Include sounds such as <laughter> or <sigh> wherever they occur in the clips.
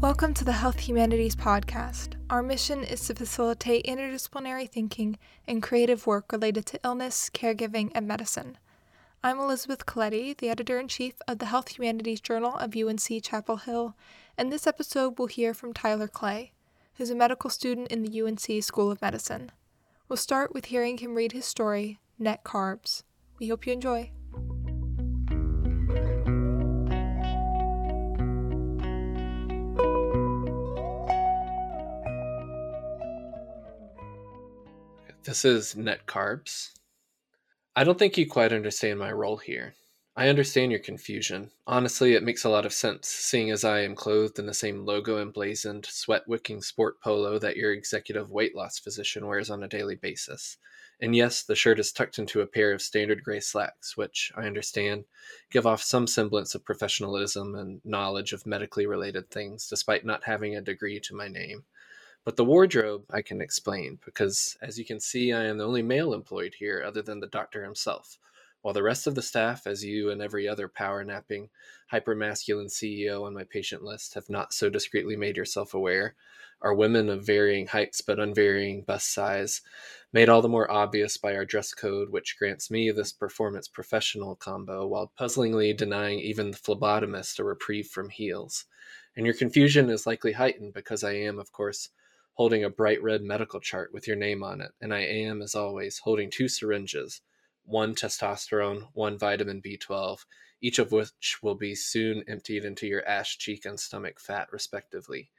Welcome to the Health Humanities Podcast. Our mission is to facilitate interdisciplinary thinking and creative work related to illness, caregiving, and medicine. I'm Elizabeth Coletti, the editor in chief of the Health Humanities Journal of UNC Chapel Hill, and this episode we'll hear from Tyler Clay, who's a medical student in the UNC School of Medicine. We'll start with hearing him read his story, Net Carbs. We hope you enjoy. This is Net Carbs. I don't think you quite understand my role here. I understand your confusion. Honestly, it makes a lot of sense, seeing as I am clothed in the same logo emblazoned, sweat wicking sport polo that your executive weight loss physician wears on a daily basis. And yes, the shirt is tucked into a pair of standard gray slacks, which, I understand, give off some semblance of professionalism and knowledge of medically related things, despite not having a degree to my name. But the wardrobe I can explain because, as you can see, I am the only male employed here other than the doctor himself, while the rest of the staff, as you and every other power napping, hypermasculine CEO on my patient list have not so discreetly made yourself aware, are women of varying heights but unvarying bust size, made all the more obvious by our dress code, which grants me this performance professional combo while puzzlingly denying even the phlebotomist a reprieve from heels. And your confusion is likely heightened because I am, of course, holding a bright red medical chart with your name on it, and I am, as always, holding two syringes one testosterone, one vitamin B12, each of which will be soon emptied into your ash cheek and stomach fat, respectively.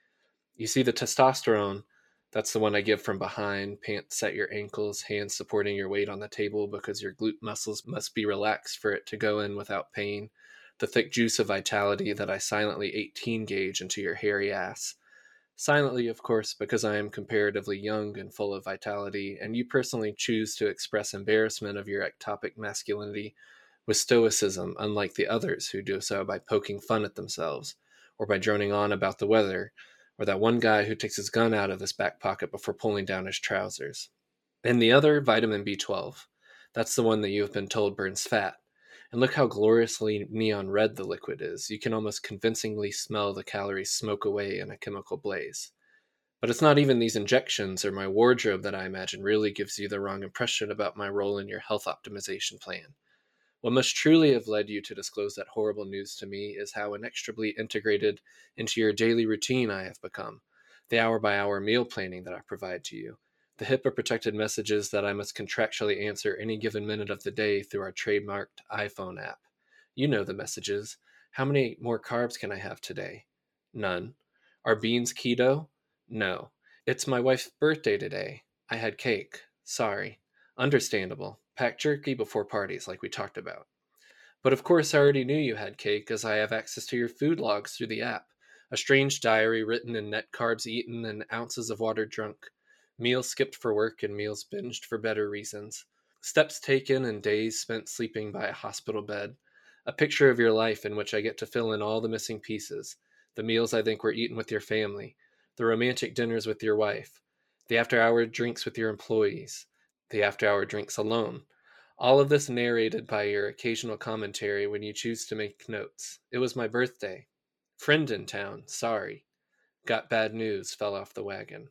You see, the testosterone, that's the one I give from behind, pants at your ankles, hands supporting your weight on the table because your glute muscles must be relaxed for it to go in without pain. The thick juice of vitality that I silently 18 gauge into your hairy ass Silently, of course, because I am comparatively young and full of vitality, and you personally choose to express embarrassment of your ectopic masculinity with stoicism, unlike the others who do so by poking fun at themselves, or by droning on about the weather, or that one guy who takes his gun out of his back pocket before pulling down his trousers. And the other, vitamin B12. That's the one that you have been told burns fat, and look how gloriously neon red the liquid is. You can almost convincingly smell the calories smoke away in a chemical blaze. But it's not even these injections or my wardrobe that I imagine really gives you the wrong impression about my role in your health optimization plan. What must truly have led you to disclose that horrible news to me is how inextricably integrated into your daily routine I have become, the hour by hour meal planning that I provide to you, the HIPAA protected messages that I must contractually answer any given minute of the day through our trademarked iPhone app. You know the messages. How many more carbs can I have today? None. Are beans keto? No. It's my wife's birthday today. I had cake. Sorry. Understandable. Pack jerky before parties, like we talked about. But of course, I already knew you had cake, as I have access to your food logs through the app. A strange diary written in net carbs eaten and ounces of water drunk meals skipped for work and meals binged for better reasons, steps taken and days spent sleeping by a hospital bed, a picture of your life in which I get to fill in all the missing pieces, the meals I think were eaten with your family, the romantic dinners with your wife, the after hour drinks with your employees, the after hour drinks alone. All of this narrated by your occasional commentary when you choose to make notes. It was my birthday. Friend in town, sorry. Got bad news, fell off the wagon.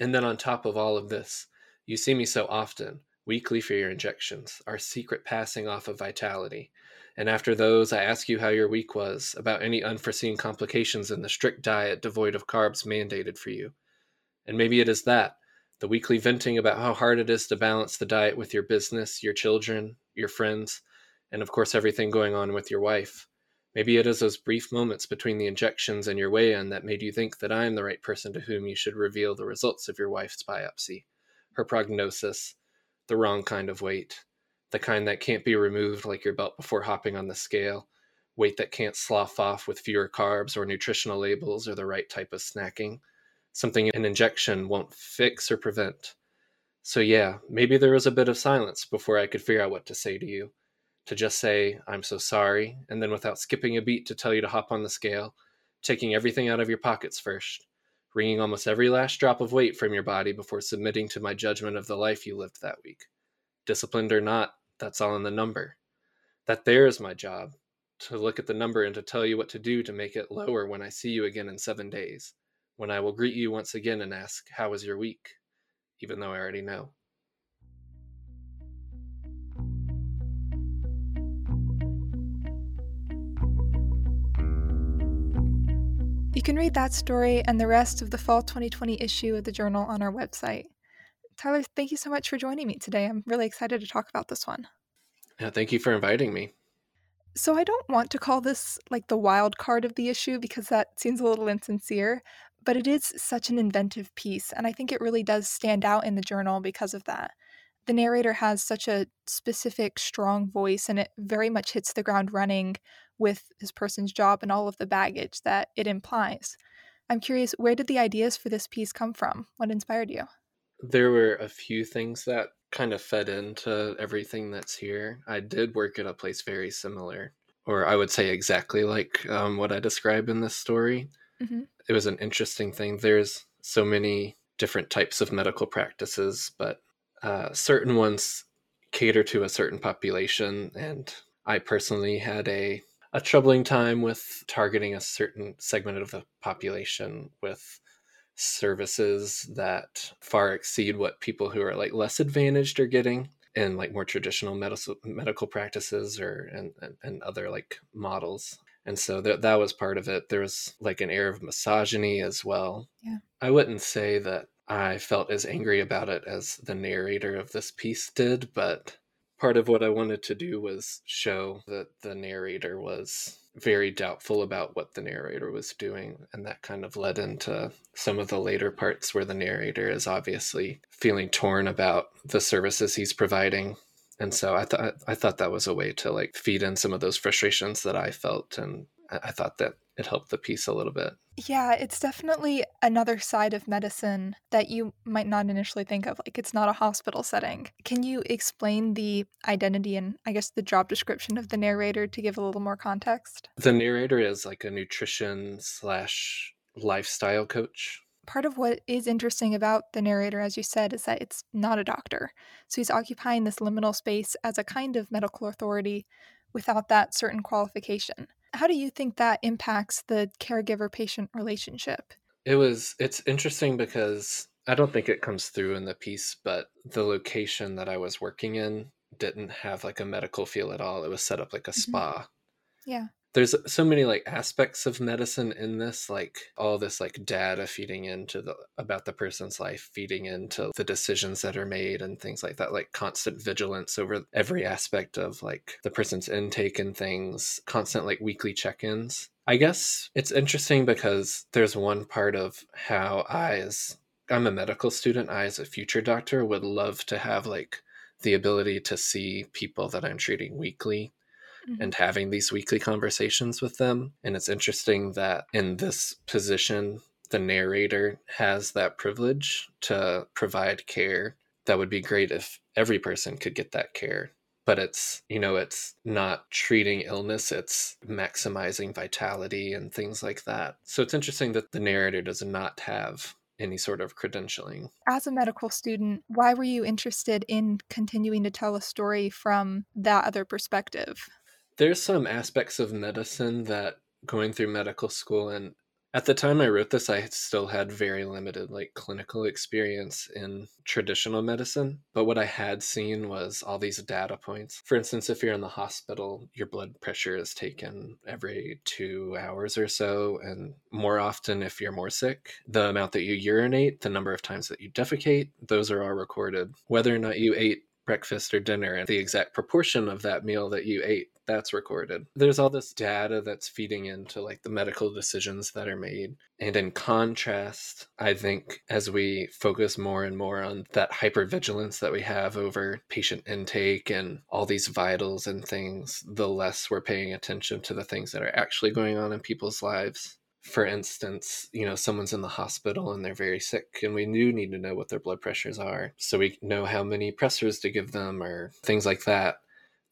And then on top of all of this, you see me so often, weekly for your injections, our secret passing off of vitality. And after those, I ask you how your week was, about any unforeseen complications in the strict diet devoid of carbs mandated for you. And maybe it is that, the weekly venting about how hard it is to balance the diet with your business, your children, your friends, and of course everything going on with your wife. Maybe it is those brief moments between the injections and your weigh in that made you think that I am the right person to whom you should reveal the results of your wife's biopsy, her prognosis, the wrong kind of weight, the kind that can't be removed like your belt before hopping on the scale, weight that can't slough off with fewer carbs or nutritional labels or the right type of snacking, something an injection won't fix or prevent. So, yeah, maybe there was a bit of silence before I could figure out what to say to you to just say, I'm so sorry, and then without skipping a beat to tell you to hop on the scale, taking everything out of your pockets first, wringing almost every last drop of weight from your body before submitting to my judgment of the life you lived that week. Disciplined or not, that's all in the number. That there is my job. to look at the number and to tell you what to do to make it lower when I see you again in seven days, when I will greet you once again and ask, How was your week? even though I already know. You can read that story and the rest of the fall 2020 issue of the journal on our website. Tyler, thank you so much for joining me today. I'm really excited to talk about this one. Yeah, thank you for inviting me. So, I don't want to call this like the wild card of the issue because that seems a little insincere, but it is such an inventive piece, and I think it really does stand out in the journal because of that. The narrator has such a specific, strong voice, and it very much hits the ground running with this person's job and all of the baggage that it implies. I'm curious, where did the ideas for this piece come from? What inspired you? There were a few things that kind of fed into everything that's here. I did work at a place very similar, or I would say exactly like um, what I describe in this story. Mm-hmm. It was an interesting thing. There's so many different types of medical practices, but uh, certain ones cater to a certain population. And I personally had a a troubling time with targeting a certain segment of the population with services that far exceed what people who are like less advantaged are getting in like more traditional medical medical practices or and, and, and other like models. And so that that was part of it. There was like an air of misogyny as well. Yeah. I wouldn't say that i felt as angry about it as the narrator of this piece did but part of what I wanted to do was show that the narrator was very doubtful about what the narrator was doing. And that kind of led into some of the later parts where the narrator is obviously feeling torn about the services he's providing. And so I thought I thought that was a way to like feed in some of those frustrations that I felt and I thought that it helped the piece a little bit. Yeah, it's definitely another side of medicine that you might not initially think of. Like, it's not a hospital setting. Can you explain the identity and, I guess, the job description of the narrator to give a little more context? The narrator is like a nutrition slash lifestyle coach. Part of what is interesting about the narrator, as you said, is that it's not a doctor. So he's occupying this liminal space as a kind of medical authority without that certain qualification. How do you think that impacts the caregiver patient relationship? It was it's interesting because I don't think it comes through in the piece, but the location that I was working in didn't have like a medical feel at all. It was set up like a mm-hmm. spa. Yeah there's so many like aspects of medicine in this like all this like data feeding into the about the person's life feeding into the decisions that are made and things like that like constant vigilance over every aspect of like the person's intake and things constant like weekly check-ins. I guess it's interesting because there's one part of how i as i'm a medical student i as a future doctor would love to have like the ability to see people that i'm treating weekly mm-hmm. and having these weekly conversations with them. And it's interesting that in this position, the narrator has that privilege to provide care. That would be great if every person could get that care. But it's, you know, it's not treating illness, it's maximizing vitality and things like that. So it's interesting that the narrator does not have any sort of credentialing. As a medical student, why were you interested in continuing to tell a story from that other perspective? There's some aspects of medicine that going through medical school and at the time I wrote this, I still had very limited like clinical experience in traditional medicine. But what I had seen was all these data points. For instance, if you're in the hospital, your blood pressure is taken every two hours or so. And more often, if you're more sick, the amount that you urinate, the number of times that you defecate, those are all recorded. Whether or not you ate breakfast or dinner and the exact proportion of that meal that you ate that's recorded. There's all this data that's feeding into like the medical decisions that are made. And in contrast, I think as we focus more and more on that hypervigilance that we have over patient intake and all these vitals and things, the less we're paying attention to the things that are actually going on in people's lives for instance, you know, someone's in the hospital and they're very sick, and we do need to know what their blood pressures are so we know how many pressors to give them or things like that.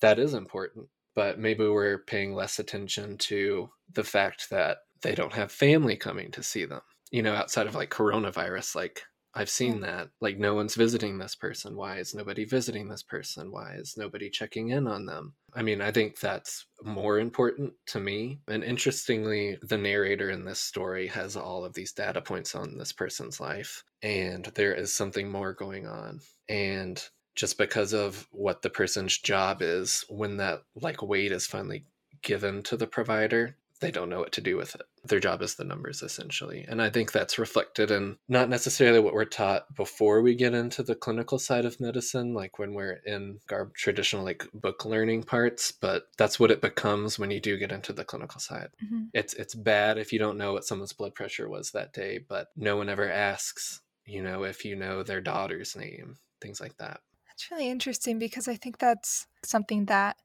That is important but maybe we're paying less attention to the fact that they don't have family coming to see them. You know, outside of like coronavirus, like I've seen that. Like, no one's visiting this person. Why is nobody visiting this person? Why is nobody checking in on them? I mean, I think that's more important to me. And interestingly, the narrator in this story has all of these data points on this person's life, and there is something more going on. And just because of what the person's job is, when that like weight is finally given to the provider, they don't know what to do with it. Their job is the numbers essentially. And I think that's reflected in not necessarily what we're taught before we get into the clinical side of medicine, like when we're in our traditional like book learning parts, but that's what it becomes when you do get into the clinical side. Mm-hmm. It's it's bad if you don't know what someone's blood pressure was that day, but no one ever asks, you know, if you know their daughter's name, things like that. That's really interesting because I think that's something that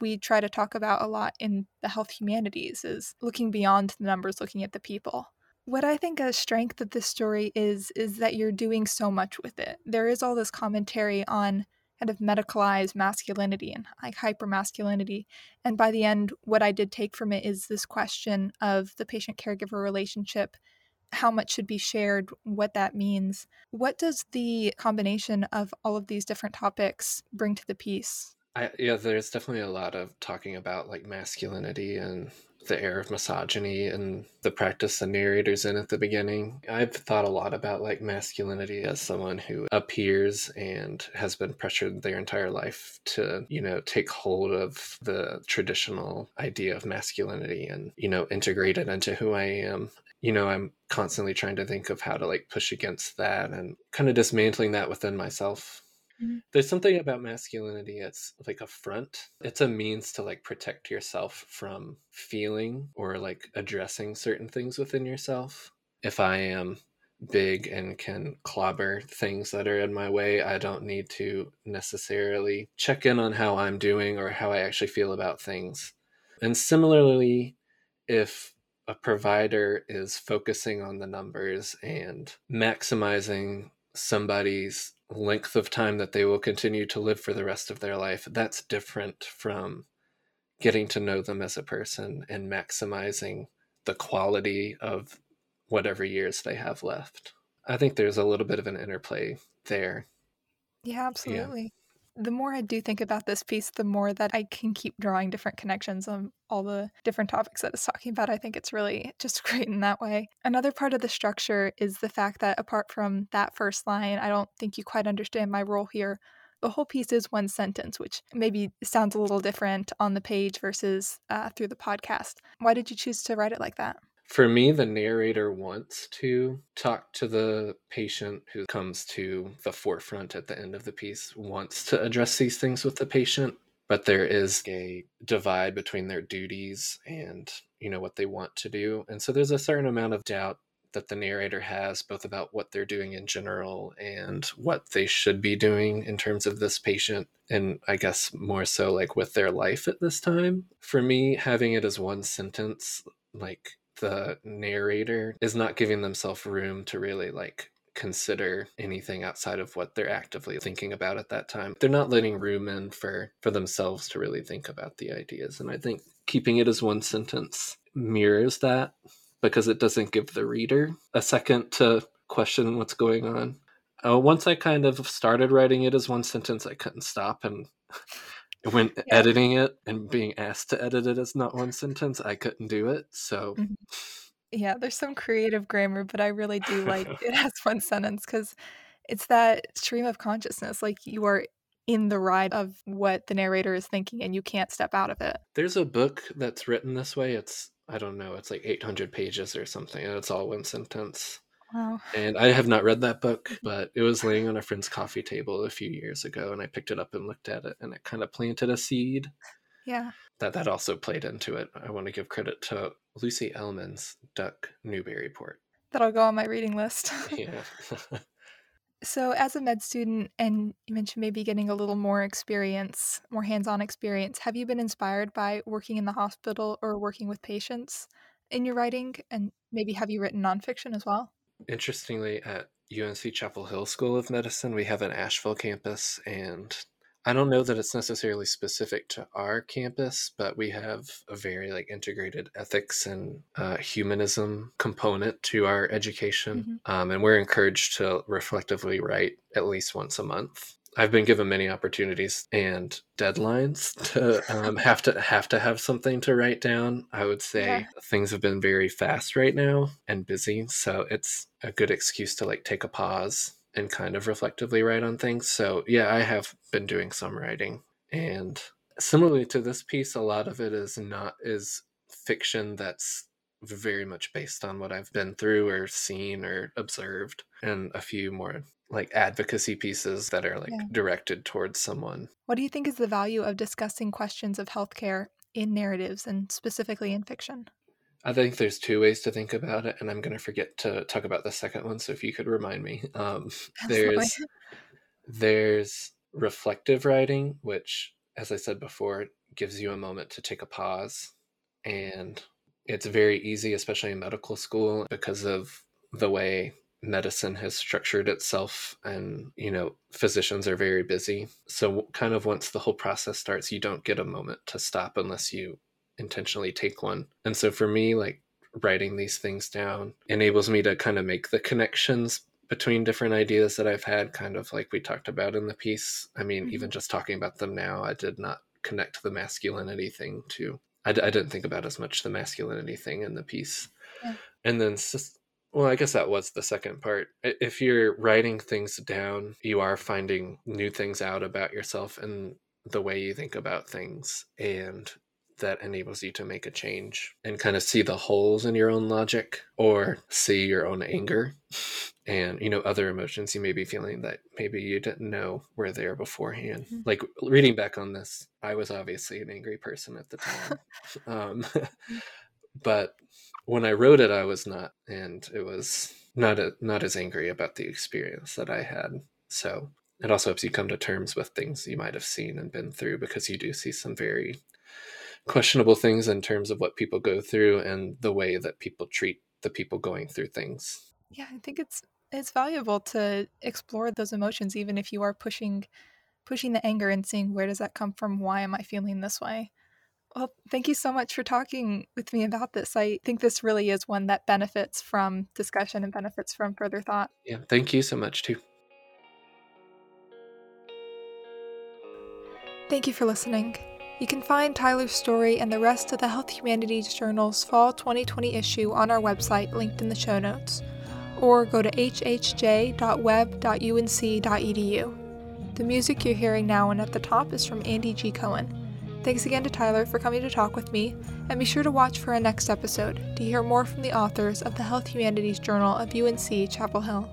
we try to talk about a lot in the health humanities is looking beyond the numbers, looking at the people. What I think a strength of this story is is that you're doing so much with it. There is all this commentary on kind of medicalized masculinity and like hypermasculinity. And by the end, what I did take from it is this question of the patient caregiver relationship, how much should be shared, what that means. What does the combination of all of these different topics bring to the piece? I, yeah, there's definitely a lot of talking about like masculinity and the air of misogyny and the practice the narrator's in at the beginning. I've thought a lot about like masculinity as someone who appears and has been pressured their entire life to, you know, take hold of the traditional idea of masculinity and, you know, integrate it into who I am. You know, I'm constantly trying to think of how to like push against that and kind of dismantling that within myself Mm-hmm. There's something about masculinity, it's like a front. It's a means to like protect yourself from feeling or like addressing certain things within yourself. If I am big and can clobber things that are in my way, I don't need to necessarily check in on how I'm doing or how I actually feel about things. And similarly, if a provider is focusing on the numbers and maximizing somebody's length of time that they will continue to live for the rest of their life. That's different from getting to know them as a person and maximizing the quality of whatever years they have left. I think there's a little bit of an interplay there. Yeah, absolutely the more I do think about this piece, the more that I can keep drawing different connections on all the different topics that it's talking about. I think it's really just <laughs> great in that way. Another part of the structure is the fact that apart from that first line, I don't think you quite understand my role here. The whole piece is one sentence, which maybe sounds a little different on the page versus uh, through the podcast. Why did you choose to write it like that? For me, the narrator wants to talk to the patient who comes to the forefront at the end of the piece, wants to address these things with the patient, but there is a divide between their duties and, you know, what they want to do. And so there's a certain amount of doubt that the narrator has both about what they're doing in general and what they should be doing in terms of this patient and i guess more so like with their life at this time for me having it as one sentence like the narrator is not giving themselves room to really like consider anything outside of what they're actively thinking about at that time. They're not letting room in for for themselves to really think about the ideas and I think keeping it as one sentence mirrors that because it doesn't give the reader a second to question what's going on. Uh, once I kind of started writing it as one sentence, I couldn't stop and <laughs> when yeah. editing it and being asked to edit it as not one sentence, I couldn't do it. So, mm-hmm. yeah, there's some creative grammar, but I really do like <laughs> it as one sentence because it's that stream of consciousness. Like you are in the ride of what the narrator is thinking and you can't step out of it. There's a book that's written this way. It's, I don't know, it's like 800 pages or something, and it's all one sentence. Wow. And I have not read that book, but it was laying on a friend's coffee table a few years ago, and I picked it up and looked at it, and it kind of planted a seed. Yeah. That that also played into it. I want to give credit to Lucy Ellmann's Ducks Newburyport. That'll go on my reading list. <laughs> <laughs> yeah. <laughs> so, as a med student, and you mentioned maybe getting a little more experience, more hands-on experience, have you been inspired by working in the hospital or working with patients in your writing? And maybe have you written nonfiction as well? Interestingly, at UNC Chapel Hill School of Medicine, we have an Asheville campus, and I don't know that it's necessarily specific to our campus, but we have a very like integrated ethics and uh, humanism component to our education, mm-hmm. um, and we're encouraged to reflectively write at least once a month. I've been given many opportunities and deadlines to um, <laughs> have to have to have something to write down. I would say yeah. things have been very fast right now and busy, so it's a good excuse to like take a pause and kind of reflectively write on things. So, yeah, I have been doing some writing. And similarly to this piece, a lot of it is not is fiction that's very much based on what I've been through or seen or observed, and a few more like advocacy pieces that are like yeah. directed towards someone. What do you think is the value of discussing questions of healthcare in narratives and specifically in fiction? I think there's two ways to think about it, and I'm going to forget to talk about the second one. So if you could remind me, um, <laughs> there's there's reflective writing, which, as I said before, gives you a moment to take a pause, and it's very easy, especially in medical school, because of the way medicine has structured itself and you know physicians are very busy so kind of once the whole process starts you don't get a moment to stop unless you intentionally take one. And so for me, like writing these things down enables me to kind of make the connections between different ideas that I've had, kind of like we talked about in the piece. I mean, mm-hmm. even just talking about them now, I did not connect the masculinity thing to, I d- I didn't think about as much the masculinity thing in the piece. Yeah. And then, well, I guess that was the second part. If you're writing things down, you are finding new things out about yourself and the way you think about things. And that enables you to make a change and kind of see the holes in your own logic or see your own anger <laughs> and you know other emotions you may be feeling that maybe you didn't know were there beforehand mm-hmm. like reading back on this i was obviously an angry person at the time <laughs> um, <laughs> but when i wrote it i was not and it was not a, not as angry about the experience that i had so it also helps you come to terms with things you might have seen and been through because you do see some very questionable things in terms of what people go through and the way that people treat the people going through things. Yeah, I think it's it's valuable to explore those emotions even if you are pushing pushing the anger and seeing where does that come from? Why am I feeling this way? Well, thank you so much for talking with me about this. I think this really is one that benefits from discussion and benefits from further thought. Yeah, thank you so much too. Thank you for listening. You can find Tyler's story and the rest of the Health Humanities Journal's Fall 2020 issue on our website linked in the show notes, or go to hhj.web.unc.edu. The music you're hearing now and at the top is from Andy G. Cohen. Thanks again to Tyler for coming to talk with me, and be sure to watch for our next episode to hear more from the authors of the Health Humanities Journal of UNC Chapel Hill.